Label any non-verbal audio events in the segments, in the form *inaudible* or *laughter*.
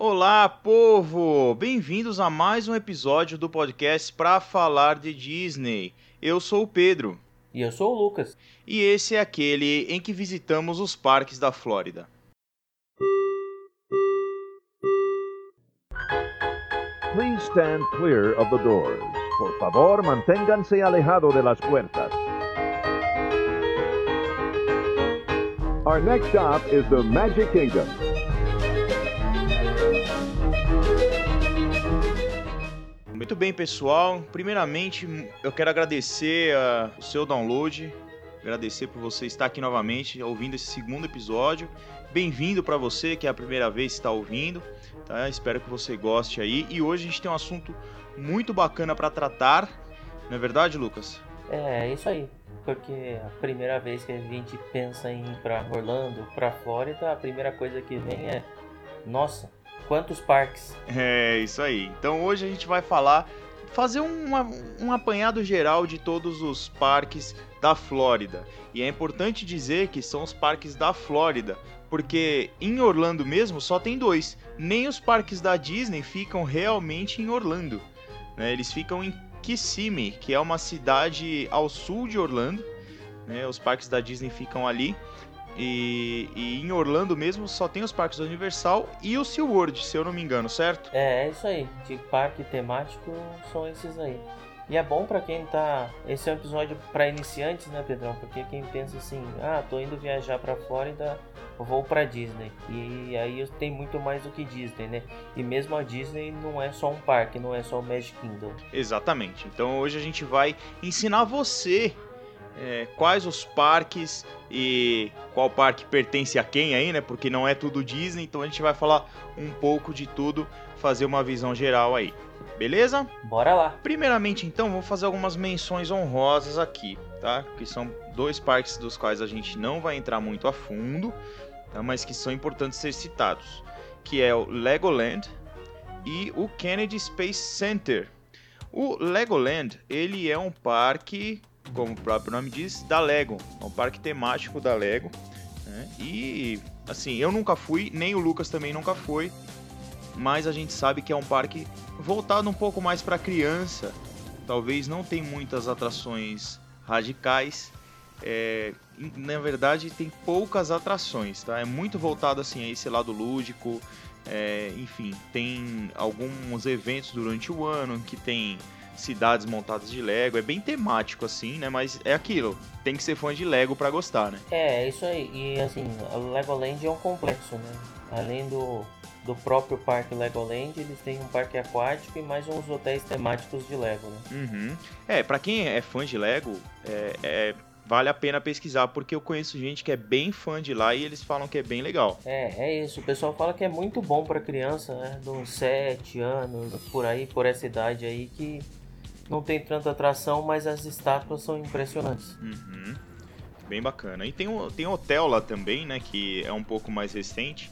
Olá, povo! Bem-vindos a mais um episódio do podcast para falar de Disney. Eu sou o Pedro. E eu sou o Lucas. E esse é aquele em que visitamos os parques da Flórida. Please stand clear of the doors. Por favor, manténganse alejado de las puertas. Our next stop is the Magic Kingdom. Muito bem, pessoal. Primeiramente, eu quero agradecer uh, o seu download, agradecer por você estar aqui novamente ouvindo esse segundo episódio. Bem-vindo para você que é a primeira vez que está ouvindo. Tá? Espero que você goste aí. E hoje a gente tem um assunto muito bacana para tratar. Não é verdade, Lucas? É, é isso aí. Porque a primeira vez que a gente pensa em ir para Orlando, para Flórida, a primeira coisa que vem é: nossa, Quantos parques? É, isso aí. Então hoje a gente vai falar, fazer um, um apanhado geral de todos os parques da Flórida. E é importante dizer que são os parques da Flórida, porque em Orlando mesmo só tem dois. Nem os parques da Disney ficam realmente em Orlando. Né? Eles ficam em Kissimmee, que é uma cidade ao sul de Orlando. Né? Os parques da Disney ficam ali. E, e, em Orlando mesmo só tem os parques da Universal e o SeaWorld, se eu não me engano, certo? É, é isso aí. De parque temático são esses aí. E é bom para quem tá. Esse é um episódio para iniciantes, né, Pedrão? Porque quem pensa assim, ah, tô indo viajar para Flórida, vou para Disney. E aí tem muito mais do que Disney, né? E mesmo a Disney não é só um parque, não é só o Magic Kingdom. Exatamente. Então hoje a gente vai ensinar você é, quais os parques e qual parque pertence a quem aí, né? Porque não é tudo Disney, então a gente vai falar um pouco de tudo, fazer uma visão geral aí. Beleza? Bora lá. Primeiramente, então, vou fazer algumas menções honrosas aqui, tá? Que são dois parques dos quais a gente não vai entrar muito a fundo, tá? mas que são importantes ser citados, que é o Legoland e o Kennedy Space Center. O Legoland, ele é um parque como o próprio nome diz, da Lego. É um parque temático da Lego. Né? E, assim, eu nunca fui, nem o Lucas também nunca foi. Mas a gente sabe que é um parque voltado um pouco mais para criança. Talvez não tem muitas atrações radicais. É, na verdade, tem poucas atrações, tá? É muito voltado assim a esse lado lúdico. É, enfim, tem alguns eventos durante o ano que tem cidades montadas de Lego. É bem temático, assim, né? Mas é aquilo. Tem que ser fã de Lego para gostar, né? É, é, isso aí. E assim, o Legoland é um complexo, né? Além do, do próprio parque Legoland, eles têm um parque aquático e mais uns hotéis temáticos de Lego, né? Uhum. É, pra quem é fã de Lego, é, é vale a pena pesquisar, porque eu conheço gente que é bem fã de lá e eles falam que é bem legal. É, é isso. O pessoal fala que é muito bom para criança, né? De uns 7 anos, por aí, por essa idade aí, que não tem tanta atração, mas as estátuas são impressionantes. Uhum. Bem bacana. E tem um, tem um hotel lá também, né? Que é um pouco mais recente.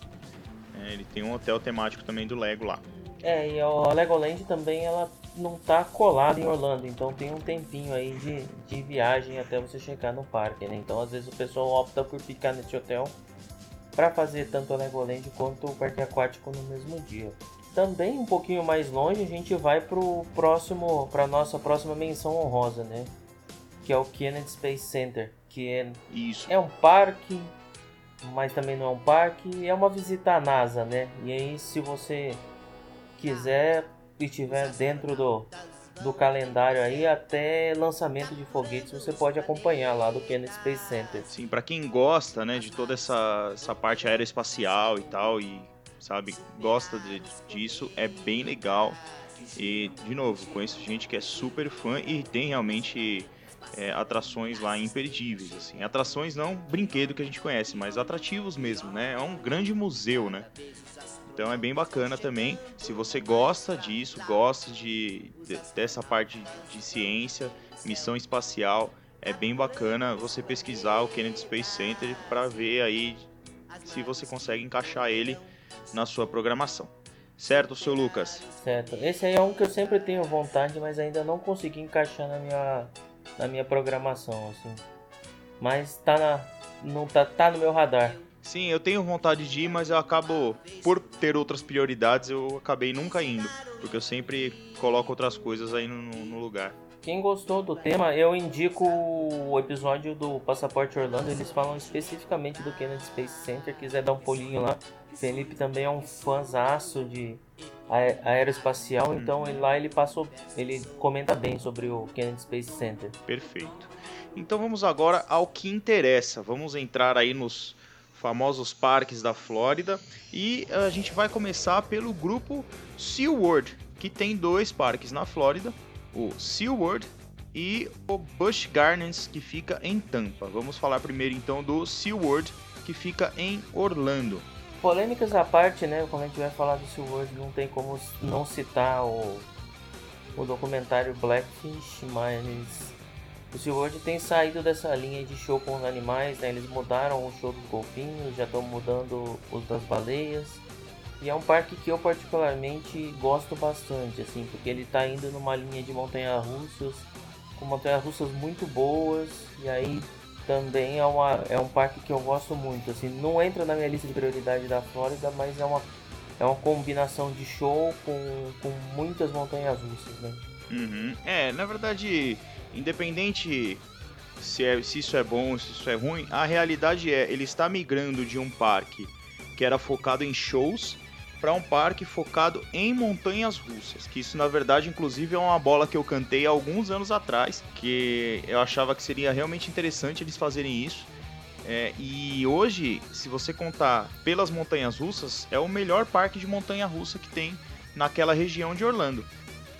É, ele tem um hotel temático também do Lego lá. É, e a Legoland também ela não tá colada em Orlando, então tem um tempinho aí de, de viagem até você chegar no parque, né? Então às vezes o pessoal opta por ficar nesse hotel para fazer tanto a Legoland quanto o parque aquático no mesmo dia. Também um pouquinho mais longe, a gente vai pro próximo, para nossa próxima menção honrosa, né? Que é o Kennedy Space Center, que é Isso. é um parque, mas também não é um parque, é uma visita à NASA, né? E aí, se você quiser e estiver dentro do, do calendário aí, até lançamento de foguetes você pode acompanhar lá do Kennedy Space Center. Sim, para quem gosta, né, de toda essa, essa parte aeroespacial e tal, e sabe? Gosta de, disso, é bem legal. E, de novo, conheço gente que é super fã e tem realmente é, atrações lá imperdíveis, assim. Atrações não brinquedo que a gente conhece, mas atrativos mesmo, né? É um grande museu, né? Então é bem bacana também. Se você gosta disso, gosta de, de dessa parte de ciência, missão espacial, é bem bacana você pesquisar o Kennedy Space Center para ver aí se você consegue encaixar ele na sua programação. Certo, seu Lucas? Certo. Esse aí é um que eu sempre tenho vontade, mas ainda não consegui encaixar na minha, na minha programação, assim. Mas tá na, não tá, tá no meu radar. Sim, eu tenho vontade de ir, mas eu acabo por ter outras prioridades, eu acabei nunca indo, porque eu sempre coloco outras coisas aí no, no lugar. Quem gostou do tema, eu indico o episódio do Passaporte Orlando. Eles falam especificamente do Kennedy Space Center. Quiser dar um pulinho lá. Felipe também é um fãzaço de aeroespacial, hum. então ele, lá ele passou, ele comenta bem sobre o Kennedy Space Center. Perfeito. Então vamos agora ao que interessa. Vamos entrar aí nos famosos parques da Flórida e a gente vai começar pelo grupo SeaWorld, que tem dois parques na Flórida o SeaWorld e o Busch Gardens, que fica em Tampa. Vamos falar primeiro então do SeaWorld, que fica em Orlando. Polêmicas à parte, né? Quando a gente vai falar do SeaWorld, não tem como não citar o, o documentário Blackfish, mas o SeaWorld tem saído dessa linha de show com os animais, né? Eles mudaram o show dos golfinhos, já estão mudando os das baleias. E é um parque que eu particularmente gosto bastante, assim, porque ele está indo numa linha de montanhas-russas, com montanhas-russas muito boas, e aí também é, uma, é um parque que eu gosto muito, assim, não entra na minha lista de prioridade da Flórida, mas é uma, é uma combinação de show com, com muitas montanhas-russas, né? Uhum. É, na verdade, independente se, é, se isso é bom, se isso é ruim, a realidade é, ele está migrando de um parque que era focado em shows para um parque focado em montanhas russas. Que isso, na verdade, inclusive, é uma bola que eu cantei alguns anos atrás, que eu achava que seria realmente interessante eles fazerem isso. É, e hoje, se você contar pelas montanhas russas, é o melhor parque de montanha russa que tem naquela região de Orlando.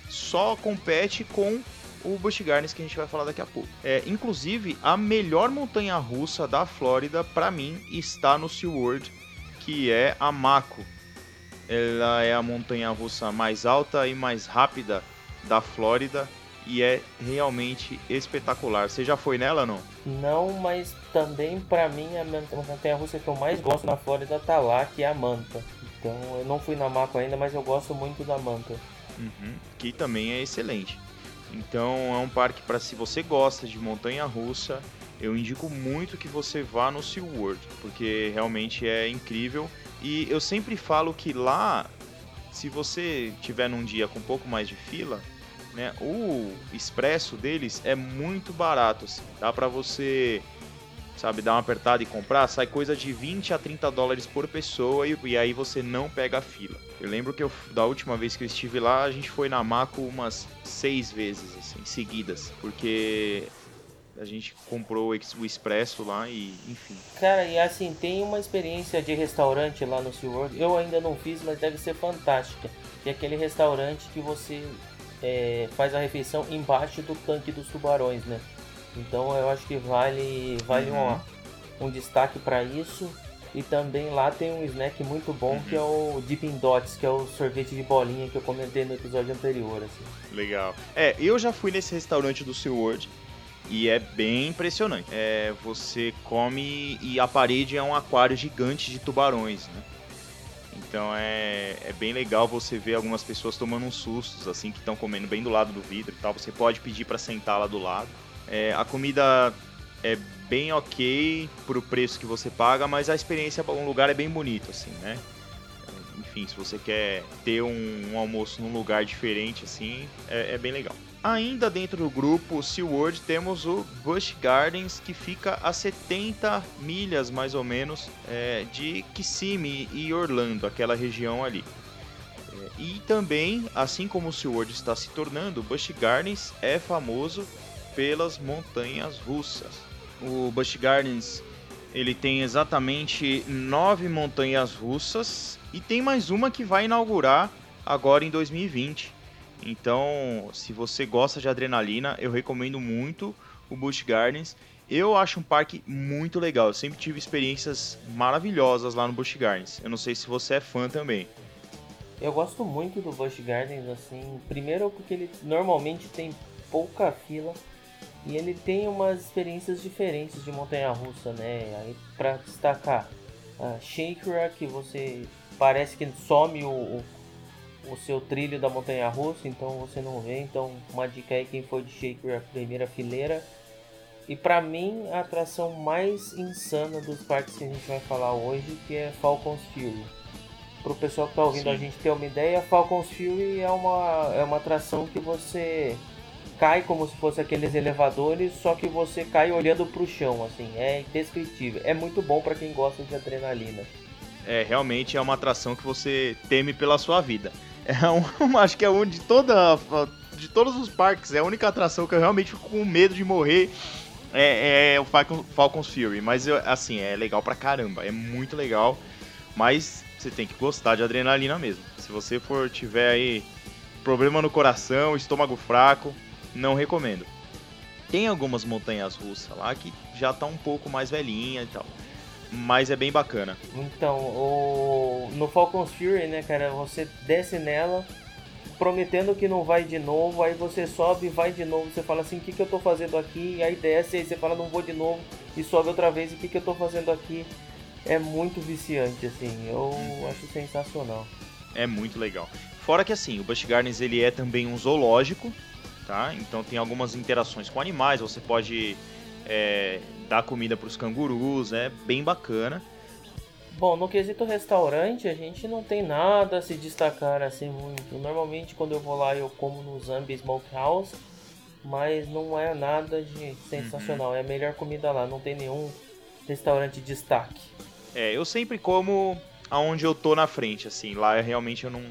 Só compete com o Busch Gardens que a gente vai falar daqui a pouco. É, inclusive, a melhor montanha russa da Flórida, para mim, está no SeaWorld, que é a Mako ela é a montanha russa mais alta e mais rápida da Flórida e é realmente espetacular. Você já foi nela não? Não, mas também para mim a montanha russa que eu mais gosto na Flórida tá lá, que é a Manta. Então eu não fui na Mako ainda, mas eu gosto muito da Manta. Uhum, que também é excelente. Então é um parque para se você gosta de montanha russa, eu indico muito que você vá no SeaWorld, porque realmente é incrível e eu sempre falo que lá, se você tiver num dia com um pouco mais de fila, né, o expresso deles é muito barato. Assim. Dá para você, sabe, dar uma apertada e comprar, sai coisa de 20 a 30 dólares por pessoa e, e aí você não pega a fila. Eu lembro que eu, da última vez que eu estive lá, a gente foi na Maco umas seis vezes, assim, seguidas, porque a gente comprou o Expresso lá e enfim. Cara, e assim, tem uma experiência de restaurante lá no SeaWorld. Eu ainda não fiz, mas deve ser fantástica. Que é aquele restaurante que você é, faz a refeição embaixo do tanque dos tubarões, né? Então eu acho que vale, vale uhum. um, um destaque para isso. E também lá tem um snack muito bom uhum. que é o Dipping Dots, que é o sorvete de bolinha que eu comentei no episódio anterior. Assim. Legal. É, eu já fui nesse restaurante do SeaWorld e é bem impressionante. É, você come e a parede é um aquário gigante de tubarões, né? Então é, é bem legal você ver algumas pessoas tomando uns sustos, assim, que estão comendo bem do lado do vidro e tal. Você pode pedir para sentar lá do lado. É, a comida é bem ok pro preço que você paga, mas a experiência um lugar é bem bonito, assim, né? Enfim, se você quer ter um, um almoço num lugar diferente, assim, é, é bem legal. Ainda dentro do grupo SeaWorld temos o Busch Gardens, que fica a 70 milhas mais ou menos é, de Kissimmee e Orlando, aquela região ali. É, e também, assim como o SeaWorld está se tornando, o Busch Gardens é famoso pelas montanhas russas. O Busch Gardens ele tem exatamente nove montanhas russas e tem mais uma que vai inaugurar agora em 2020 então, se você gosta de adrenalina, eu recomendo muito o Busch Gardens. Eu acho um parque muito legal. Eu sempre tive experiências maravilhosas lá no Busch Gardens. Eu não sei se você é fã também. Eu gosto muito do Busch Gardens, assim, primeiro porque ele normalmente tem pouca fila e ele tem umas experiências diferentes de montanha-russa, né? Aí para destacar a Shakira, que você parece que some o, o o seu trilho da montanha russa, então você não vê. Então, uma dica aí quem for de Shaker a primeira fileira. E para mim, a atração mais insana dos parques que a gente vai falar hoje, que é Falcon's Fury. Pro pessoal que tá ouvindo Sim. a gente ter uma ideia, Falcon's Fury é uma, é uma atração que você cai como se fosse aqueles elevadores, só que você cai olhando pro chão, assim, é indescritível. É muito bom para quem gosta de adrenalina. É, realmente é uma atração que você teme pela sua vida. É *laughs* um, acho que é um de toda de todos os parques, é a única atração que eu realmente fico com medo de morrer é, é o Falcon, Falcon's Fury. Mas, assim, é legal pra caramba. É muito legal. Mas você tem que gostar de adrenalina mesmo. Se você for tiver aí problema no coração, estômago fraco, não recomendo. Tem algumas montanhas russas lá que já tá um pouco mais velhinha e tal. Mas é bem bacana. Então, o... no Falcon's Fury, né, cara, você desce nela, prometendo que não vai de novo, aí você sobe vai de novo, você fala assim, o que, que eu tô fazendo aqui? E aí desce, aí você fala, não vou de novo, e sobe outra vez, o que, que eu tô fazendo aqui? É muito viciante, assim, eu uhum. acho sensacional. É muito legal. Fora que assim, o Busch Gardens ele é também um zoológico, tá? Então tem algumas interações com animais, você pode é, dar comida para os cangurus, é bem bacana. Bom, no quesito restaurante, a gente não tem nada a se destacar assim muito. Normalmente, quando eu vou lá, eu como no Zambi Smokehouse, mas não é nada de sensacional. Uhum. É a melhor comida lá, não tem nenhum restaurante de destaque. É, eu sempre como aonde eu tô na frente, assim. Lá realmente eu não,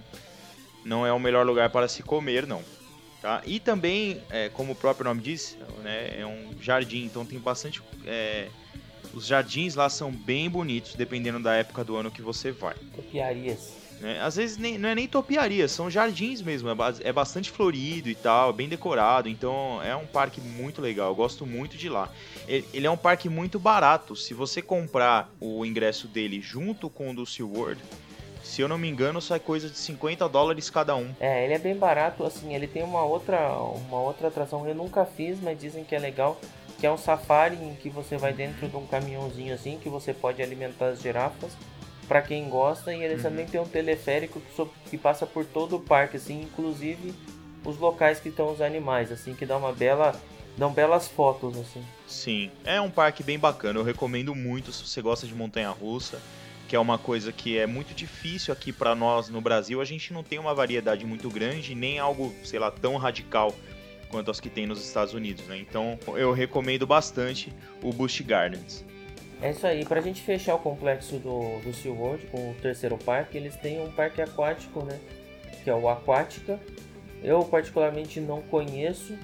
não é o melhor lugar para se comer, não. Tá? E também, é, como o próprio nome diz, né, é um jardim, então tem bastante. É, os jardins lá são bem bonitos, dependendo da época do ano que você vai. Topiarias. É, às vezes nem, não é nem topiarias, são jardins mesmo. É, é, bastante florido e tal, bem decorado. Então é um parque muito legal. Eu gosto muito de lá. Ele, ele é um parque muito barato. Se você comprar o ingresso dele junto com o do SeaWorld, se eu não me engano, sai coisa de 50 dólares cada um. É, ele é bem barato, assim, ele tem uma outra, uma outra atração, eu nunca fiz, mas dizem que é legal, que é um safari em que você vai dentro de um caminhãozinho assim, que você pode alimentar as girafas, para quem gosta, e eles uhum. também tem um teleférico que, que passa por todo o parque, assim, inclusive os locais que estão os animais, assim, que dá uma bela dão belas fotos assim. Sim, é um parque bem bacana. Eu recomendo muito se você gosta de montanha russa, que é uma coisa que é muito difícil aqui para nós no Brasil. A gente não tem uma variedade muito grande, nem algo, sei lá, tão radical quanto as que tem nos Estados Unidos, né? Então eu recomendo bastante o Busch Gardens. É isso aí, pra gente fechar o complexo do, do SeaWorld com o terceiro parque, eles têm um parque aquático, né? Que é o Aquática. Eu particularmente não conheço,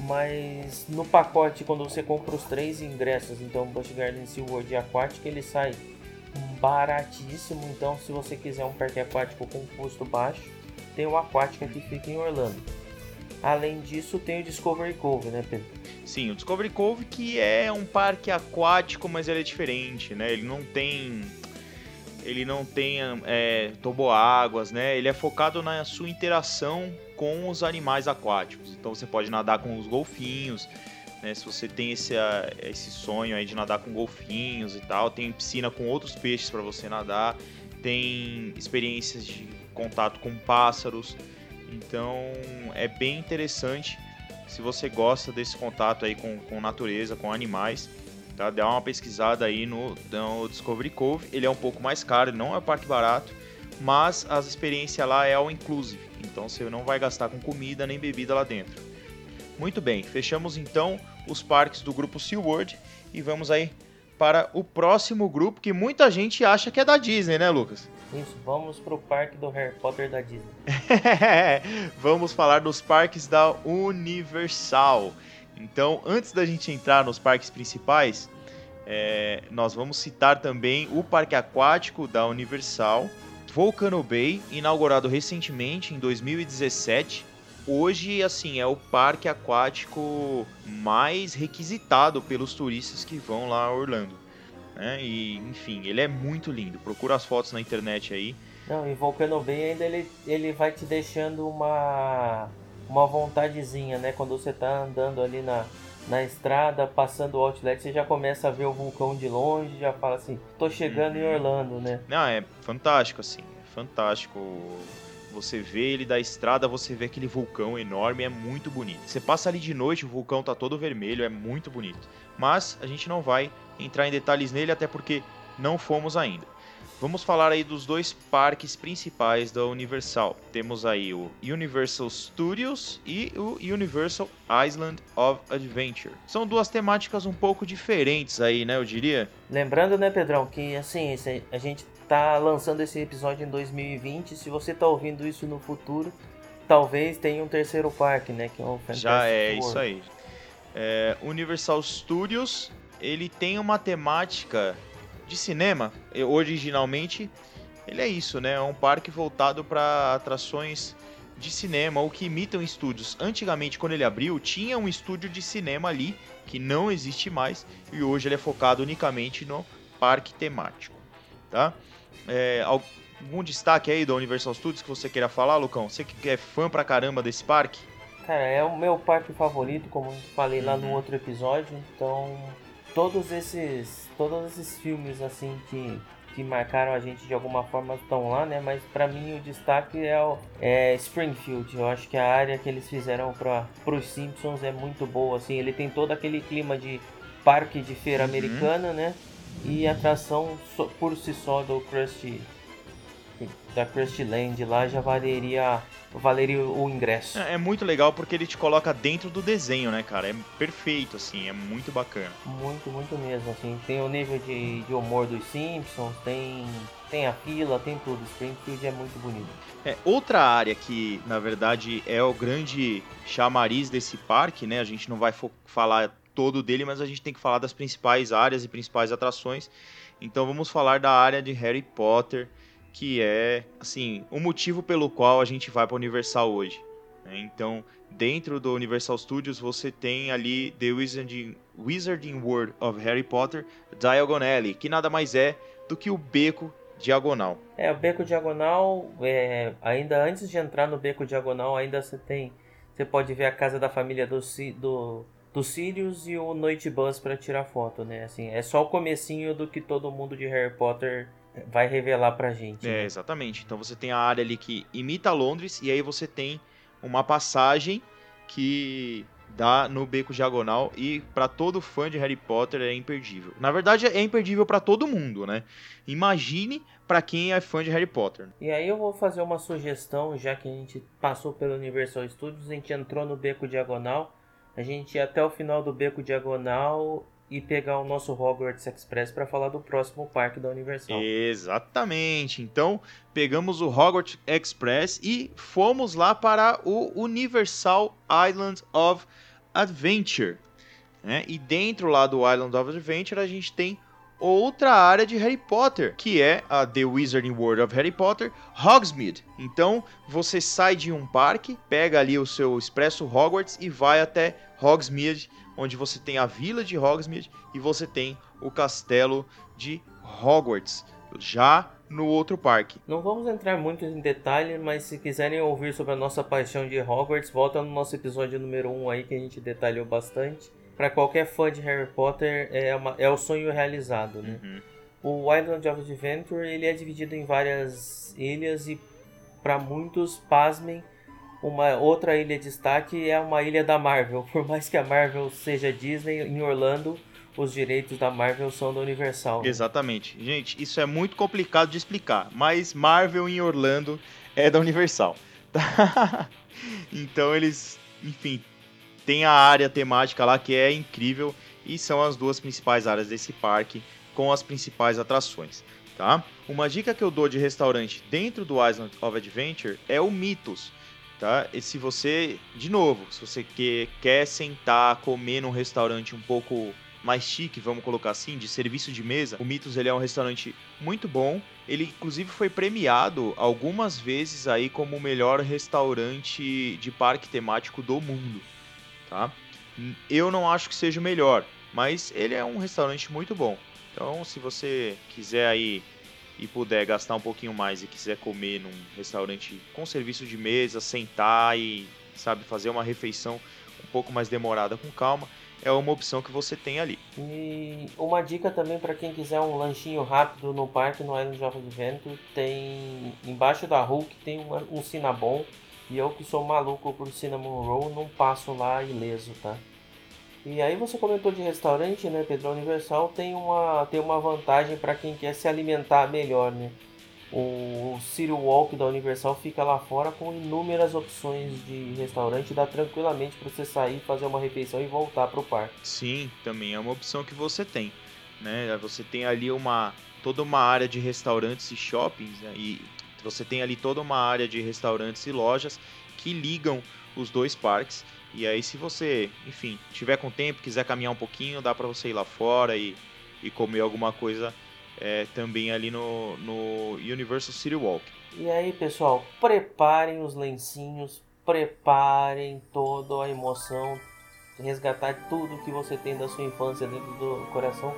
mas no pacote, quando você compra os três ingressos, então Busch Gardens, SeaWorld e Aquática, ele sai baratíssimo. Então, se você quiser um parque aquático com custo baixo, tem o Aquática que fica em Orlando. Além disso, tem o Discovery Cove, né, Pedro? Sim, o Discovery Cove que é um parque aquático, mas ele é diferente, né? Ele não tem ele não tem é, toboáguas, né? Ele é focado na sua interação com os animais aquáticos. Então você pode nadar com os golfinhos, né? Se você tem esse, esse sonho aí de nadar com golfinhos e tal, tem piscina com outros peixes para você nadar, tem experiências de contato com pássaros. Então é bem interessante se você gosta desse contato aí com, com natureza, com animais. Tá? Dá uma pesquisada aí no, no Discovery Cove. Ele é um pouco mais caro, não é parque barato, mas as experiências lá é all inclusive. Então você não vai gastar com comida nem bebida lá dentro. Muito bem, fechamos então os parques do grupo SeaWorld e vamos aí para o próximo grupo que muita gente acha que é da Disney, né, Lucas? Isso, vamos pro parque do Harry Potter da Disney. *laughs* vamos falar dos parques da Universal. Então, antes da gente entrar nos parques principais, é, nós vamos citar também o parque aquático da Universal, Volcano Bay, inaugurado recentemente em 2017. Hoje, assim, é o parque aquático mais requisitado pelos turistas que vão lá a Orlando. Né? E, enfim, ele é muito lindo. Procura as fotos na internet aí. Não, e Volcano Bay ainda ele, ele vai te deixando uma, uma vontadezinha, né? Quando você tá andando ali na, na estrada, passando o outlet, você já começa a ver o vulcão de longe, já fala assim, tô chegando uhum. em Orlando, né? Não, é fantástico, assim, é fantástico. Você vê ele da estrada, você vê aquele vulcão enorme, é muito bonito. Você passa ali de noite, o vulcão tá todo vermelho, é muito bonito. Mas a gente não vai entrar em detalhes nele, até porque não fomos ainda. Vamos falar aí dos dois parques principais da Universal. Temos aí o Universal Studios e o Universal Island of Adventure. São duas temáticas um pouco diferentes aí, né, eu diria. Lembrando, né, Pedrão, que assim, a gente tá lançando esse episódio em 2020. Se você tá ouvindo isso no futuro, talvez tenha um terceiro parque, né, que é o Fantastic Já é World. isso aí. É, Universal Studios, ele tem uma temática de cinema, originalmente, ele é isso, né? É um parque voltado para atrações de cinema ou que imitam estúdios. Antigamente, quando ele abriu, tinha um estúdio de cinema ali que não existe mais e hoje ele é focado unicamente no parque temático, tá? É, algum destaque aí do Universal Studios que você queira falar, Lucão? Você que é fã pra caramba desse parque? Cara, é o meu parque favorito, como falei lá no uhum. outro episódio, então todos esses todos esses filmes assim que que marcaram a gente de alguma forma estão lá, né? Mas para mim o destaque é, o, é Springfield. Eu acho que a área que eles fizeram para os Simpsons é muito boa, assim. Ele tem todo aquele clima de parque de feira uhum. americana, né? E atração por si só do Krusty da Krusty Land lá já valeria valeria o ingresso. É, é, muito legal porque ele te coloca dentro do desenho, né, cara? É perfeito, assim, é muito bacana. Muito, muito mesmo, assim. Tem o nível de, de humor dos Simpsons, tem, tem a fila, tem tudo. Springfield é muito bonito. É, outra área que, na verdade, é o grande chamariz desse parque, né? A gente não vai falar todo dele, mas a gente tem que falar das principais áreas e principais atrações. Então vamos falar da área de Harry Potter que é assim o motivo pelo qual a gente vai para Universal hoje. Né? Então, dentro do Universal Studios você tem ali The Wizarding, Wizarding World of Harry Potter Diagon Alley, que nada mais é do que o beco diagonal. É, o beco diagonal, é, ainda antes de entrar no beco diagonal, ainda você tem, você pode ver a casa da família do, do, do Sirius e o Noite Bus para tirar foto, né? Assim, é só o comecinho do que todo mundo de Harry Potter vai revelar pra gente. É, né? exatamente. Então você tem a área ali que imita Londres e aí você tem uma passagem que dá no beco diagonal e para todo fã de Harry Potter é imperdível. Na verdade é imperdível para todo mundo, né? Imagine para quem é fã de Harry Potter. E aí eu vou fazer uma sugestão, já que a gente passou pelo Universal Studios, a gente entrou no beco diagonal, a gente ia até o final do beco diagonal e pegar o nosso Hogwarts Express para falar do próximo parque da Universal. Exatamente. Então, pegamos o Hogwarts Express e fomos lá para o Universal Island of Adventure. Né? E dentro lá do Island of Adventure a gente tem outra área de Harry Potter, que é a The Wizarding World of Harry Potter, Hogsmeade. Então, você sai de um parque, pega ali o seu expresso Hogwarts e vai até Hogsmeade onde você tem a vila de Hogsmeade e você tem o castelo de Hogwarts, já no outro parque. Não vamos entrar muito em detalhe, mas se quiserem ouvir sobre a nossa paixão de Hogwarts, volta no nosso episódio número 1 aí que a gente detalhou bastante. Para qualquer fã de Harry Potter é, uma, é o sonho realizado, né? Uhum. O Island of Adventure ele é dividido em várias ilhas e para muitos, pasmem, uma outra ilha de destaque é uma ilha da Marvel. *laughs* Por mais que a Marvel seja Disney, em Orlando os direitos da Marvel são da Universal. Né? Exatamente. Gente, isso é muito complicado de explicar, mas Marvel em Orlando é da Universal. *laughs* Tá? então eles, enfim, tem a área temática lá que é incrível e são as duas principais áreas desse parque com as principais atrações. Tá? Uma dica que eu dou de restaurante dentro do Island of Adventure é o Mythos tá? E se você, de novo, se você quer, quer sentar, comer num restaurante um pouco mais chique, vamos colocar assim, de serviço de mesa, o Mitos ele é um restaurante muito bom. Ele inclusive foi premiado algumas vezes aí como o melhor restaurante de parque temático do mundo, tá? Eu não acho que seja o melhor, mas ele é um restaurante muito bom. Então, se você quiser aí e puder gastar um pouquinho mais e quiser comer num restaurante com serviço de mesa, sentar e, sabe, fazer uma refeição um pouco mais demorada com calma, é uma opção que você tem ali. E uma dica também para quem quiser um lanchinho rápido no parque, no Island of Adventure, tem embaixo da Hulk tem uma, um Cinnabon e eu que sou maluco por Cinnamon Roll não passo lá ileso, tá? E aí você comentou de restaurante, né, Pedro? Universal tem uma, tem uma vantagem para quem quer se alimentar melhor, né? O City Walk da Universal fica lá fora com inúmeras opções de restaurante, dá tranquilamente para você sair, fazer uma refeição e voltar para o parque. Sim, também é uma opção que você tem, né? Você tem ali uma toda uma área de restaurantes e shoppings né? e você tem ali toda uma área de restaurantes e lojas que ligam os dois parques. E aí, se você, enfim, tiver com tempo, quiser caminhar um pouquinho, dá para você ir lá fora e, e comer alguma coisa é, também ali no, no Universal City Walk. E aí, pessoal, preparem os lencinhos, preparem toda a emoção, resgatar tudo que você tem da sua infância dentro do coração,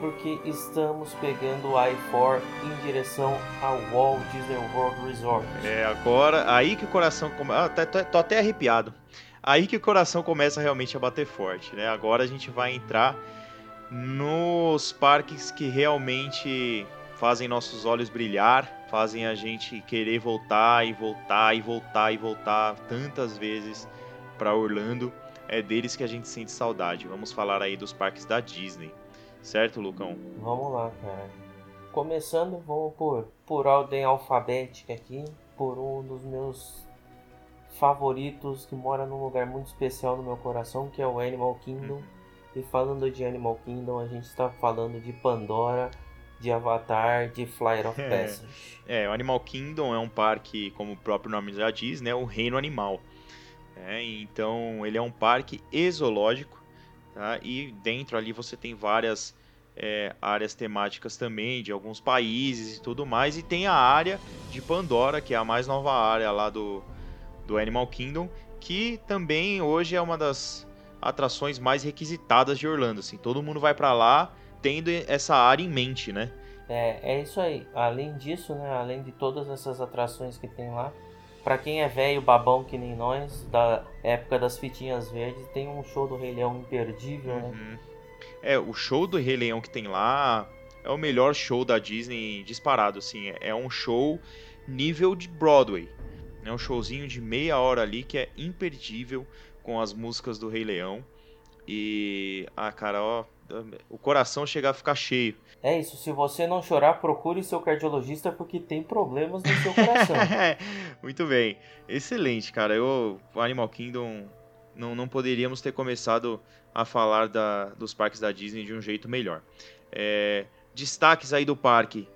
porque estamos pegando o I-4 em direção ao Walt Disney World Resort. É, agora, aí que o coração começa. Ah, tô, tô, tô até arrepiado. Aí que o coração começa realmente a bater forte, né? Agora a gente vai entrar nos parques que realmente fazem nossos olhos brilhar, fazem a gente querer voltar e voltar e voltar e voltar tantas vezes para Orlando. É deles que a gente sente saudade. Vamos falar aí dos parques da Disney. Certo, Lucão? Vamos lá, cara. Começando, vamos por, por ordem alfabética aqui, por um dos meus favoritos que mora num lugar muito especial no meu coração, que é o Animal Kingdom. Uhum. E falando de Animal Kingdom, a gente está falando de Pandora, de Avatar, de Flight of *laughs* Passage. É, o Animal Kingdom é um parque, como o próprio nome já diz, né, o reino animal. É, então, ele é um parque exológico, tá? e dentro ali você tem várias é, áreas temáticas também, de alguns países e tudo mais, e tem a área de Pandora, que é a mais nova área lá do, do Animal Kingdom, que também hoje é uma das atrações mais requisitadas de Orlando, assim. Todo mundo vai para lá tendo essa área em mente, né? É, é isso aí. Além disso, né, além de todas essas atrações que tem lá, para quem é velho, babão que nem nós, da época das fitinhas verdes, tem um show do Rei Leão imperdível, né? uhum. né? É, o show do Rei Leão que tem lá é o melhor show da Disney disparado, assim. É um show nível de Broadway. É um showzinho de meia hora ali que é imperdível com as músicas do Rei Leão. E, ah, cara, ó, o coração chega a ficar cheio. É isso, se você não chorar, procure seu cardiologista porque tem problemas no seu coração. *laughs* Muito bem, excelente, cara. Eu, Animal Kingdom, não, não poderíamos ter começado a falar da, dos parques da Disney de um jeito melhor. É, destaques aí do parque: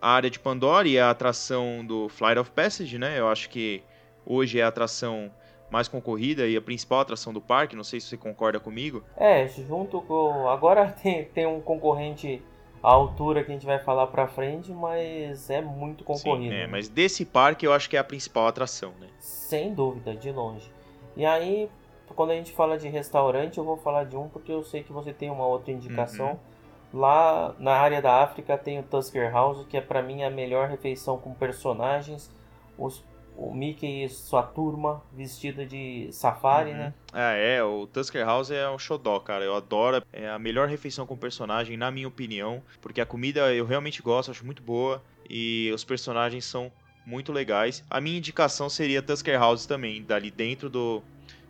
a área de Pandora e a atração do Flight of Passage, né? Eu acho que hoje é a atração mais concorrida e a principal atração do parque. Não sei se você concorda comigo. É, junto com. Agora *laughs* tem, tem um concorrente à altura que a gente vai falar pra frente, mas é muito concorrido. Sim, é, né? mas desse parque eu acho que é a principal atração, né? Sem dúvida, de longe. E aí, quando a gente fala de restaurante, eu vou falar de um porque eu sei que você tem uma outra indicação. Uhum. Lá na área da África tem o Tusker House, que é para mim a melhor refeição com personagens. Os o Mickey e sua turma vestida de safari, uhum. né? Ah, é, o Tusker House é um xodó, cara. Eu adoro. É a melhor refeição com personagem, na minha opinião. Porque a comida eu realmente gosto, acho muito boa. E os personagens são muito legais. A minha indicação seria Tusker House também, dali dentro do,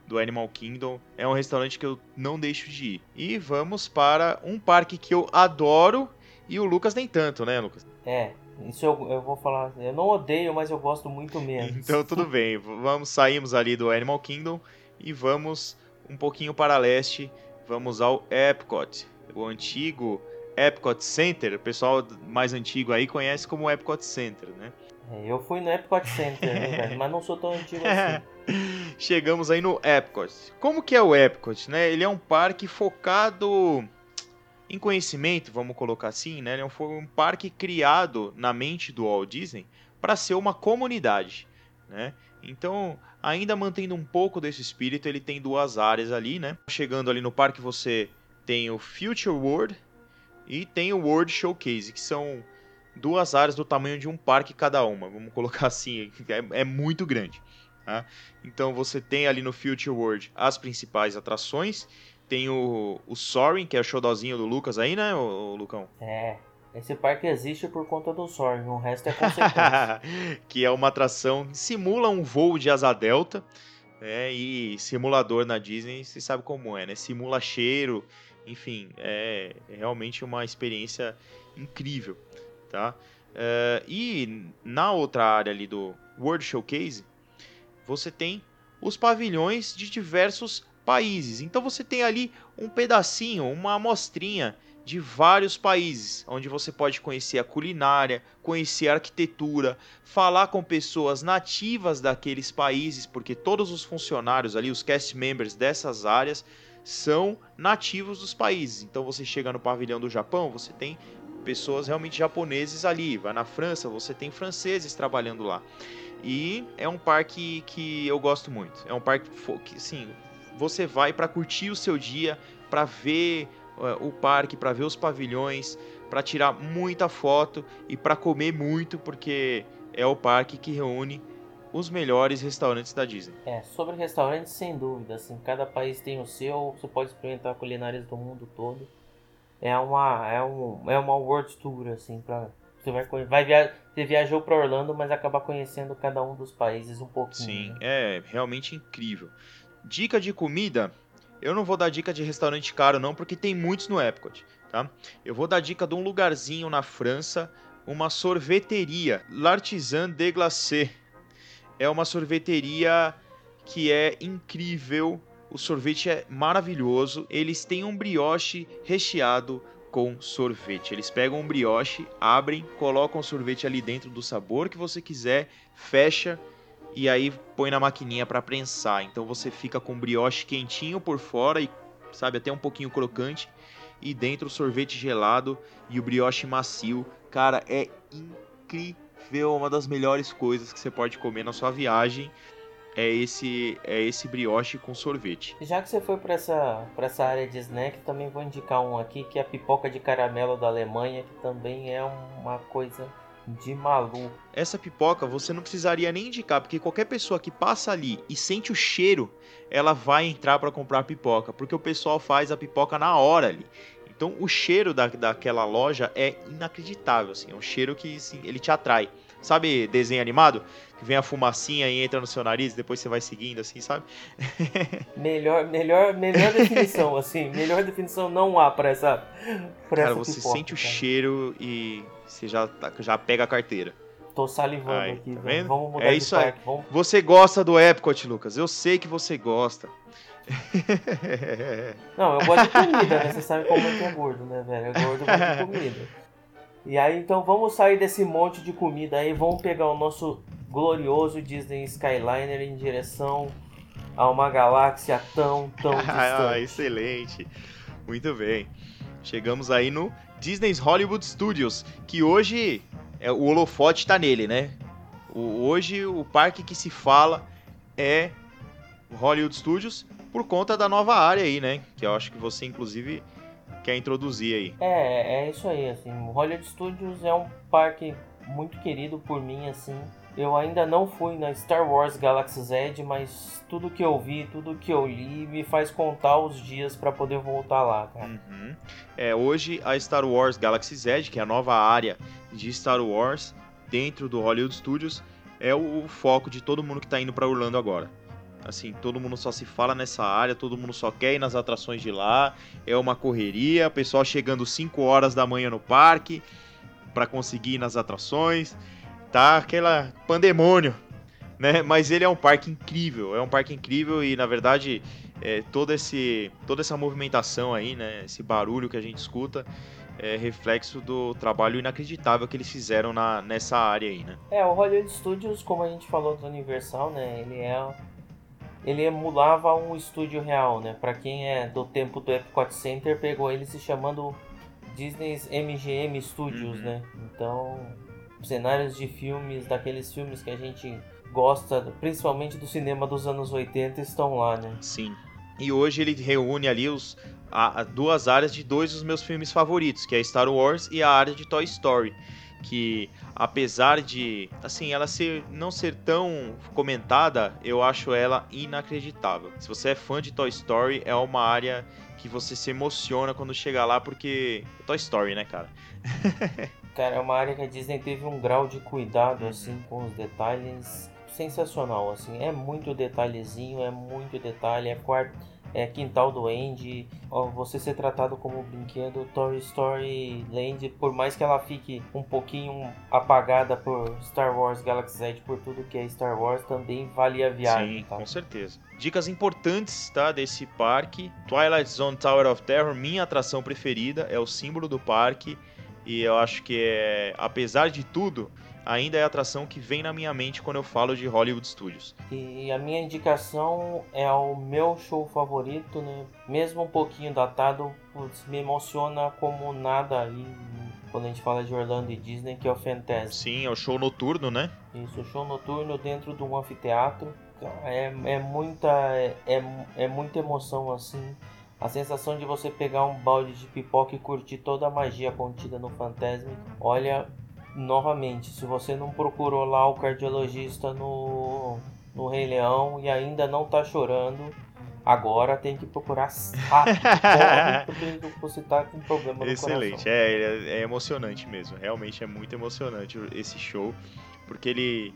do Animal Kingdom. É um restaurante que eu não deixo de ir. E vamos para um parque que eu adoro e o Lucas nem tanto, né, Lucas? É, isso eu, eu vou falar. Eu não odeio, mas eu gosto muito menos. Então tudo *laughs* bem. Vamos saímos ali do Animal Kingdom e vamos um pouquinho para leste. Vamos ao Epcot, o antigo Epcot Center. O pessoal mais antigo aí conhece como Epcot Center, né? É, eu fui no Epcot Center, né, mas não sou tão antigo assim. *laughs* Chegamos aí no Epcot. Como que é o Epcot, né? Ele é um parque focado em conhecimento, vamos colocar assim, né? Ele foi um parque criado na mente do Walt Disney para ser uma comunidade, né? Então, ainda mantendo um pouco desse espírito, ele tem duas áreas ali, né? Chegando ali no parque você tem o Future World e tem o World Showcase, que são duas áreas do tamanho de um parque cada uma, vamos colocar assim, *laughs* é, é muito grande. Tá? Então você tem ali no Future World as principais atrações tem o, o Soaring, que é o showzinho do Lucas aí, né, o, o Lucão? É. Esse parque existe por conta do Soaring, o resto é consequência. *laughs* que é uma atração que simula um voo de asa delta. É, e simulador na Disney, você sabe como é, né? Simula cheiro, enfim, é realmente uma experiência incrível, tá? Uh, e na outra área ali do World Showcase, você tem os pavilhões de diversos países. Então você tem ali um pedacinho, uma amostrinha de vários países, onde você pode conhecer a culinária, conhecer a arquitetura, falar com pessoas nativas daqueles países, porque todos os funcionários ali, os cast members dessas áreas, são nativos dos países. Então você chega no pavilhão do Japão, você tem pessoas realmente japoneses ali. Vai na França, você tem franceses trabalhando lá. E é um parque que eu gosto muito. É um parque que, sim, você vai para curtir o seu dia, para ver uh, o parque, para ver os pavilhões, para tirar muita foto e para comer muito, porque é o parque que reúne os melhores restaurantes da Disney. É, sobre restaurantes, sem dúvida, assim, cada país tem o seu, você pode experimentar culinárias do mundo todo. É uma, é um, é uma world tour, assim, pra, você vai, vai via, você viajou para Orlando, mas acaba conhecendo cada um dos países um pouquinho. Sim, né? é realmente incrível. Dica de comida, eu não vou dar dica de restaurante caro não, porque tem muitos no Epcot, tá? Eu vou dar dica de um lugarzinho na França, uma sorveteria, L'Artisan de Glacé é uma sorveteria que é incrível. O sorvete é maravilhoso. Eles têm um brioche recheado com sorvete. Eles pegam um brioche, abrem, colocam o sorvete ali dentro do sabor que você quiser, fecha e aí põe na maquininha para prensar. Então você fica com brioche quentinho por fora e sabe até um pouquinho crocante e dentro o sorvete gelado e o brioche macio. Cara, é incrível incrível, uma das melhores coisas que você pode comer na sua viagem é esse é esse brioche com sorvete. Já que você foi para essa para essa área de snack, também vou indicar um aqui que é a pipoca de caramelo da Alemanha, que também é uma coisa de maluco. Essa pipoca você não precisaria nem indicar, porque qualquer pessoa que passa ali e sente o cheiro, ela vai entrar para comprar pipoca, porque o pessoal faz a pipoca na hora ali. Então o cheiro da, daquela loja é inacreditável, assim, é um cheiro que assim, ele te atrai. Sabe desenho animado? Que vem a fumacinha e entra no seu nariz, depois você vai seguindo, assim, sabe? *laughs* melhor, melhor, melhor definição, *laughs* assim, melhor definição não há para essa, pra Cara, essa você pipoca, sente cara. o cheiro e você já, tá, já pega a carteira. Tô salivando Ai, aqui, tá vendo? Vamos mudar é isso aí. Vamos... Você gosta do Epcot, Lucas. Eu sei que você gosta. Não, eu gosto de comida, né? Você sabe como é que é gordo, né, velho? É gordo, gosto de comida. E aí, então, vamos sair desse monte de comida aí, vamos pegar o nosso glorioso Disney Skyliner em direção a uma galáxia tão, tão *laughs* ah, distante. ah, excelente. Muito bem. Chegamos aí no Disney's Hollywood Studios, que hoje é, o holofote está nele, né? O, hoje o parque que se fala é Hollywood Studios por conta da nova área aí, né? Que eu acho que você, inclusive, quer introduzir aí. É, é isso aí, assim. O Hollywood Studios é um parque muito querido por mim, assim. Eu ainda não fui na Star Wars Galaxy's Edge, mas tudo que eu vi, tudo que eu li me faz contar os dias para poder voltar lá, cara. Uhum. É, hoje a Star Wars Galaxy's Edge, que é a nova área de Star Wars dentro do Hollywood Studios, é o, foco de todo mundo que tá indo para Orlando agora. Assim, todo mundo só se fala nessa área, todo mundo só quer ir nas atrações de lá. É uma correria, pessoal chegando 5 horas da manhã no parque para conseguir ir nas atrações. Tá aquela pandemônio, né? Mas ele é um parque incrível, é um parque incrível e na verdade é, todo esse, toda essa movimentação aí, né? Esse barulho que a gente escuta é reflexo do trabalho inacreditável que eles fizeram na, nessa área aí, né? É, o Hollywood Studios, como a gente falou do Universal, né? Ele é ele emulava um estúdio real, né? Para quem é do tempo do Epcot Center, pegou ele se chamando Disney's MGM Studios, uhum. né? Então, cenários de filmes, daqueles filmes que a gente gosta, principalmente do cinema dos anos 80, estão lá, né? Sim. E hoje ele reúne ali os, a, a duas áreas de dois dos meus filmes favoritos, que é Star Wars e a área de Toy Story que apesar de assim ela ser não ser tão comentada, eu acho ela inacreditável. Se você é fã de Toy Story, é uma área que você se emociona quando chega lá porque é Toy Story, né, cara? *laughs* cara, é uma área que a Disney teve um grau de cuidado assim com os detalhes sensacional, assim, é muito detalhezinho, é muito detalhe, é quarto, é quintal do Andy, você ser tratado como um brinquedo, Toy Story Land, por mais que ela fique um pouquinho apagada por Star Wars Galaxy Edge, por tudo que é Star Wars, também vale a viagem. Sim, tá? com certeza. Dicas importantes, tá, desse parque. Twilight Zone Tower of Terror, minha atração preferida, é o símbolo do parque. E eu acho que é, apesar de tudo, ainda é a atração que vem na minha mente quando eu falo de Hollywood Studios. E a minha indicação é o meu show favorito, né? Mesmo um pouquinho datado, putz, me emociona como nada aí quando a gente fala de Orlando e Disney, que é o Fantasy. Sim, é o show noturno, né? Isso, show noturno dentro de um anfiteatro. É, é muita é, é muita emoção assim. A sensação de você pegar um balde de pipoca e curtir toda a magia contida no Fantasmic. Olha, novamente, se você não procurou lá o cardiologista no, no Rei Leão e ainda não tá chorando, agora tem que procurar *laughs* rápido, porque você tá com problema no Excelente, é, é, é emocionante mesmo. Realmente é muito emocionante esse show, porque ele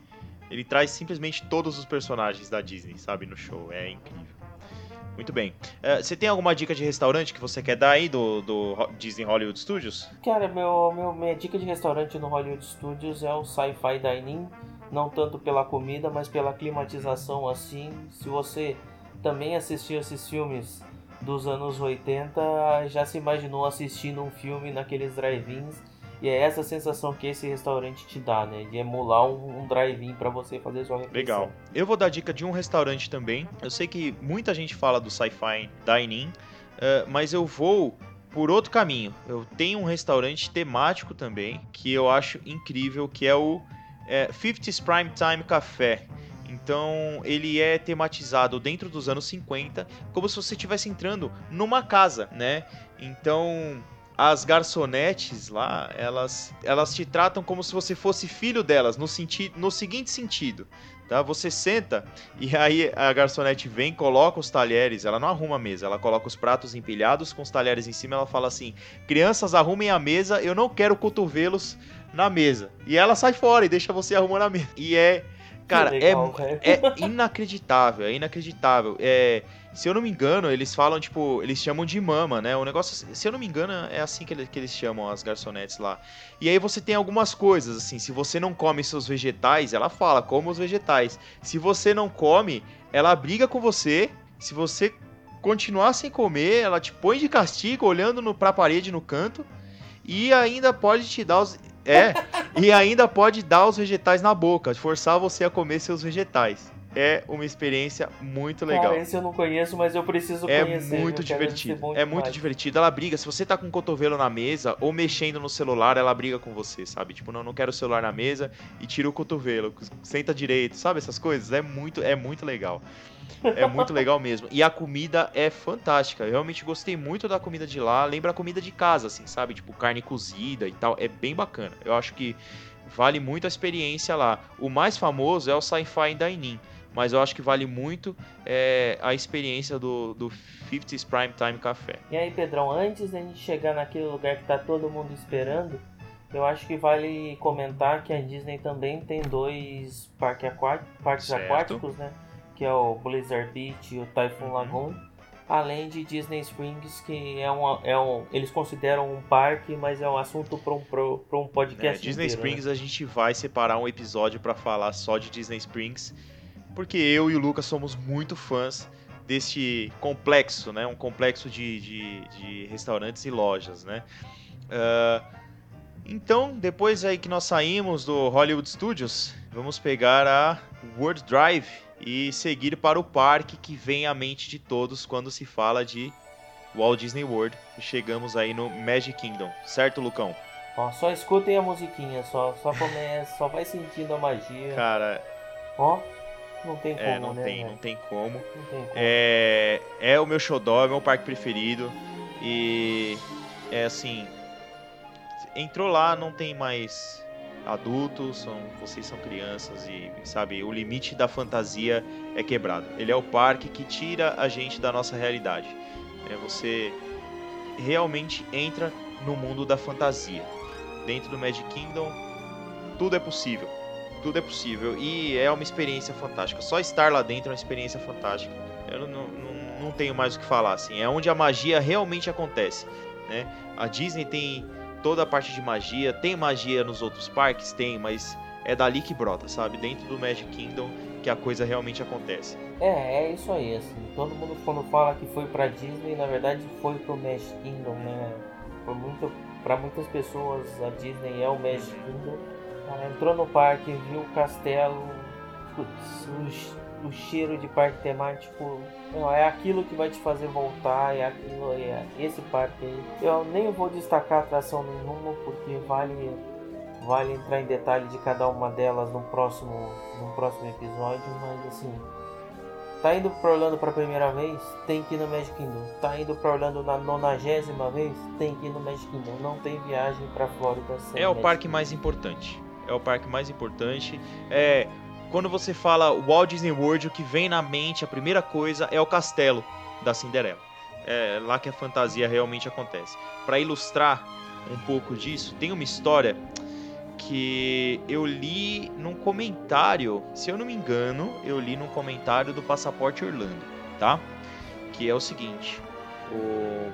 ele traz simplesmente todos os personagens da Disney, sabe, no show. É incrível. Muito bem. Eh, você tem alguma dica de restaurante que você quer dar aí do, do Disney Hollywood Studios? Cara, meu, meu, minha dica de restaurante no Hollywood Studios é o Sci-Fi Dining. Não tanto pela comida, mas pela climatização assim. Se você também assistiu esses filmes dos anos 80, já se imaginou assistindo um filme naqueles drive-ins. E é essa sensação que esse restaurante te dá, né? De emular um, drive-in para você fazer sua refeição. Legal. Eu vou dar dica de um restaurante também. Eu sei que muita gente fala do Sci-Fi Dining, eh, mas eu vou por outro caminho. Eu tenho um restaurante temático também que eu acho incrível, que é o é, 50s Prime Time Café. Então ele é tematizado dentro dos anos 50, como se você estivesse entrando numa casa, né? Então as garçonetes lá, elas, elas te tratam como se você fosse filho delas, no, senti no seguinte sentido. Tá? Você senta e aí a garçonete vem, coloca os talheres, ela não arruma a mesa, ela coloca os pratos empilhados com os talheres em cima, ela fala assim: "Crianças, arrumem a mesa, eu não quero cotovelos na mesa". E ela sai fora e deixa você arrumando a mesa. E é, cara, é legal, velho. é inacreditável, é inacreditável. É, se eu não me engano, eles falam, tipo, eles chamam de mama, né? O negócio, se eu não me engano, é assim que, ele- que eles chamam as garçonetes lá. E aí você tem algumas coisas, assim, se você não come seus vegetais, ela fala, coma os vegetais. Se você não come, ela briga com você. Se você continuar sem comer, ela te põe de castigo, olhando no, pra parede no canto. E ainda pode te dar os. É, e ainda pode dar os vegetais na boca, forçar você a comer seus vegetais. É uma experiência muito legal. Cara, esse eu não conheço, mas eu preciso É conhecer. muito divertido. É muito divertido. Ela briga. Se você tá com o cotovelo na mesa ou mexendo no celular, ela briga com você, sabe? Tipo, não, não quero o celular na mesa e tira o cotovelo. Senta direito, sabe? Essas coisas. É muito, é muito legal. É muito legal *laughs* mesmo. E a comida é fantástica. Eu realmente gostei muito da comida de lá. Lembra a comida de casa, assim, sabe? Tipo, carne cozida e tal. É bem bacana. Eu acho que vale muito a experiência lá. O mais famoso é o Sci-Fi Dining. Mas eu acho que vale muito é, a experiência do, do 50s Prime Time Café. E aí, Pedrão, antes da gente chegar naquele lugar que tá todo mundo esperando, eu acho que vale comentar que a Disney também tem dois parque parques Certo. aquáticos, né? Que é o Blizzard Beach e o Typhoon Uhum. Lagoon. Além de Disney Springs, que é um, é um. Eles consideram um parque, mas é um assunto para um, pra um É, podcast. Disney inteiro, né? Springs a gente vai separar um episódio pra falar só de Disney Springs, porque eu e o Lucas somos muito fãs deste complexo, né? Um complexo de, de, de restaurantes e lojas, né? Ah, então, depois aí que nós saímos do Hollywood Studios, vamos pegar a World Drive e seguir para o parque que vem à mente de todos quando se fala de Walt Disney World. E chegamos aí no Magic Kingdom, certo, Lucão? Ó, só escutem a musiquinha, só, só começa, só vai sentindo a magia. Cara, Ó, não tem como, é, não né? tem, velho? não tem como. Não tem como. É, é o meu xodó, é o meu parque preferido. E é assim, entrou lá, não tem mais adultos, são, vocês são crianças e sabe, o limite da fantasia é quebrado. Ele é o parque que tira a gente da nossa realidade. É você realmente entra no mundo da fantasia. Dentro do Magic Kingdom, tudo é possível. Tudo é possível e é uma experiência fantástica. Só estar lá dentro é uma experiência fantástica. Eu não, não, não tenho mais o que falar, assim. É onde a magia realmente acontece, né? A Disney tem toda a parte de magia, tem magia nos outros parques, tem, mas é dali que brota, sabe? Dentro do Magic Kingdom que a coisa realmente acontece. É, é isso aí, assim. Todo mundo quando fala que foi pra Disney, na verdade foi pro Magic Kingdom, né? Muito, pra muitas pessoas a Disney é o Magic Kingdom. Ela entrou no parque, viu o castelo, putz, o, o, cheiro de parque temático, não, é aquilo que vai te fazer voltar, é aquilo, é esse parque aí. Eu nem vou destacar atração nenhuma porque vale Vale entrar em detalhe de cada uma delas no próximo, no próximo episódio, mas assim. Tá indo para Orlando para a primeira vez? Tem que ir no Magic Kingdom. Tá indo para Orlando na nonagésima vez? Tem que ir no Magic Kingdom. Não tem viagem para Flórida sem É o Magic parque mais importante. É o parque mais importante. É quando você fala Walt Disney World, o que vem na mente, a primeira coisa é o castelo da Cinderela. É lá que a fantasia realmente acontece. Para ilustrar um pouco disso, tem uma história que eu li num comentário, se eu não me engano, eu li num comentário do Passaporte Orlando, tá? Que é o seguinte: o,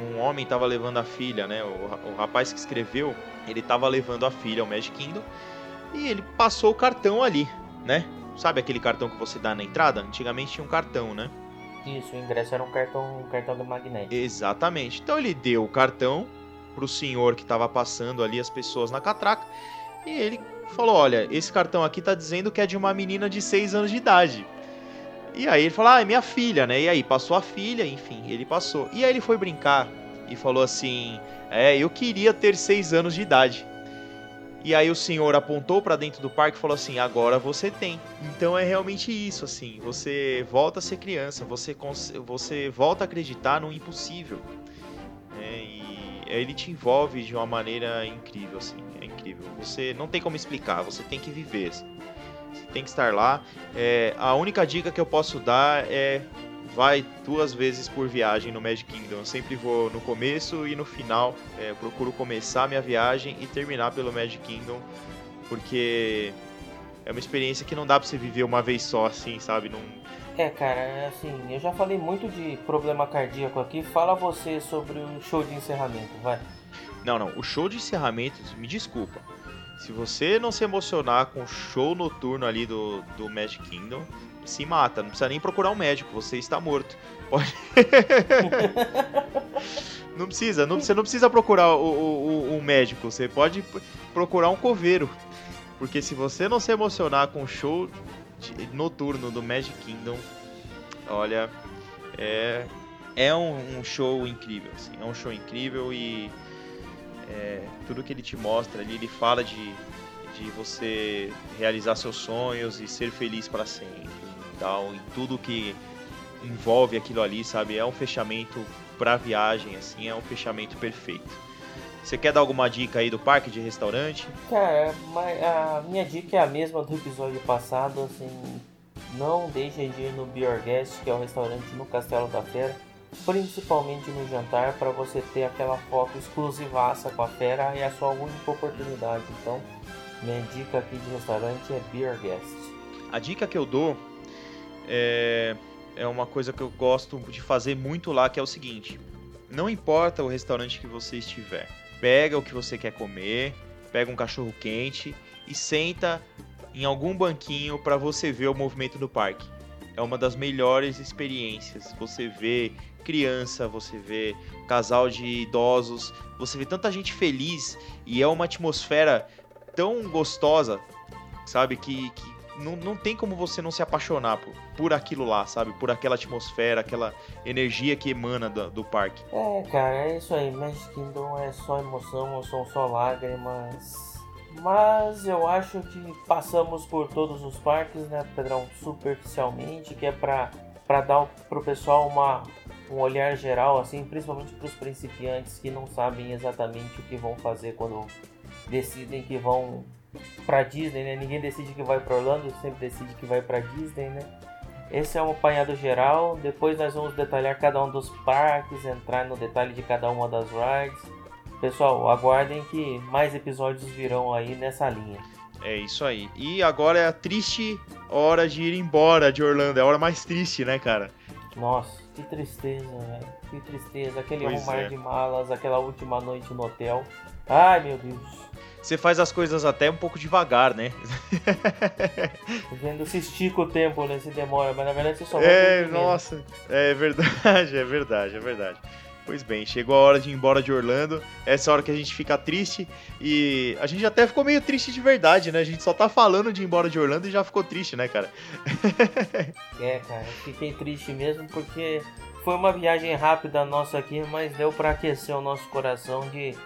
um homem estava levando a filha, né? O, o rapaz que escreveu, ele estava levando a filha ao Magic Kingdom e ele passou o cartão ali, né? Sabe aquele cartão que você dá na entrada? Antigamente tinha um cartão, né? Isso, o ingresso era um cartão, um cartão do magnético. Exatamente. Então ele deu o cartão pro senhor que estava passando ali as pessoas na catraca. E ele falou: Olha, esse cartão aqui tá dizendo que é de uma menina de 6 anos de idade. E aí ele falou: Ah, é minha filha, né? E aí passou a filha, enfim, ele passou. E aí ele foi brincar e falou assim: É, eu queria ter 6 anos de idade. E aí o senhor apontou para dentro do parque e falou assim: "Agora você tem". Então é realmente isso assim, você volta a ser criança, você você volta a acreditar no impossível. É, e ele te envolve de uma maneira incrível, assim, é incrível. Você não tem como explicar, você tem que viver. Assim. Tem que estar lá. É, a única dica que eu posso dar é vai duas vezes por viagem no Magic Kingdom. Eu sempre vou no começo e no final. É, procuro começar minha viagem e terminar pelo Magic Kingdom, porque é uma experiência que não dá pra você viver uma vez só, assim, sabe? Não, é, cara, é assim, eu já falei muito de problema cardíaco aqui. Fala você sobre o show de encerramento, vai. Não, não, o show de encerramento, me desculpa. Se você não se emocionar com o show noturno ali do, do Magic Kingdom, se mata. Não precisa nem procurar um médico, você está morto. Pode. *laughs* não precisa, não, você não precisa procurar o, o, o, médico, você pode procurar um coveiro. Porque se você não se emocionar com o show noturno do Magic Kingdom, olha, é, é um, um show incrível, assim, é um show incrível e é, tudo que ele te mostra ali, ele fala de, de você realizar seus sonhos e ser feliz para sempre e tal, e tudo que envolve aquilo ali, sabe, é um fechamento para viagem, assim, é um fechamento perfeito. Você quer dar alguma dica aí do parque de restaurante? Cara, a minha dica é a mesma do episódio passado, assim, não deixem de ir no Beer Guest, que é o restaurante no Castelo da Fera, principalmente no jantar, para você ter aquela foto exclusivaça com a fera, é a sua única oportunidade. Então, minha dica aqui de restaurante é Beer Guest. A dica que eu dou é, é uma coisa que eu gosto de fazer muito lá, que é o seguinte: não importa o restaurante que você estiver, pega o que você quer comer, pega um cachorro quente e senta em algum banquinho para você ver o movimento do parque. É uma das melhores experiências. Você vê criança, você vê casal de idosos, você vê tanta gente feliz e é uma atmosfera tão gostosa, sabe? Que, que não, não tem como você não se apaixonar por, por aquilo lá, sabe? Por aquela atmosfera, aquela energia que emana do, do parque. É, cara, é isso aí. Magic Kingdom é só emoção, são só lágrimas. Mas eu acho que passamos por todos os parques, né, Pedrão? Superficialmente, que é pra dar pro pessoal uma, um olhar geral, assim, principalmente para os principiantes que não sabem exatamente o que vão fazer quando decidem que vão para Disney, né? Ninguém decide que vai para Orlando, sempre decide que vai para Disney, né? Esse é um apanhado geral. Depois nós vamos detalhar cada um dos parques, entrar no detalhe de cada uma das rides. Pessoal, aguardem que mais episódios virão aí nessa linha. É isso aí. E agora é a triste hora de ir embora de Orlando. É a hora mais triste, né, cara? Nossa, que tristeza, velho. Que tristeza. Aquele Pois arrumar é. de malas, aquela última noite no hotel. Ai, meu Deus. Você faz as coisas até um pouco devagar, né? Vendo se estica o tempo, né? Se demora, mas na verdade você só vai É, nossa. É verdade, é verdade, é verdade. Pois bem, chegou a hora de ir embora de Orlando. Essa é a hora que a gente fica triste. E a gente até ficou meio triste de verdade, né? A gente só tá falando de ir embora de Orlando e já ficou triste, né, cara? É, cara, fiquei triste mesmo porque foi uma viagem rápida nossa aqui, mas deu pra aquecer o nosso coração de,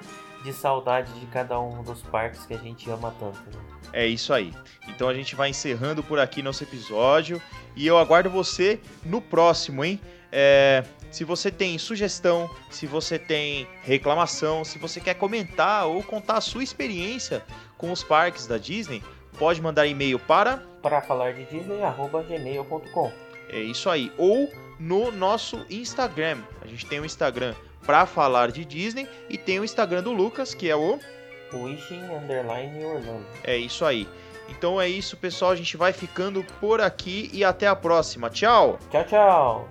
de saudade de cada um dos parques que a gente ama tanto. Né? É isso aí. Então a gente vai encerrando por aqui nosso episódio. E eu aguardo você no próximo, hein? É, se você tem sugestão, se você tem reclamação, se você quer comentar ou contar a sua experiência com os parques da Disney, pode mandar e-mail para Para falar de Disney, arroba gmail.com. É isso aí. Ou no nosso Instagram. A gente tem o Instagram para falar de Disney e tem o Instagram do Lucas, que é o. Wishing Underline Orlando. É isso aí. Então é isso, pessoal. A gente vai ficando por aqui e até a próxima. Tchau! Tchau, tchau!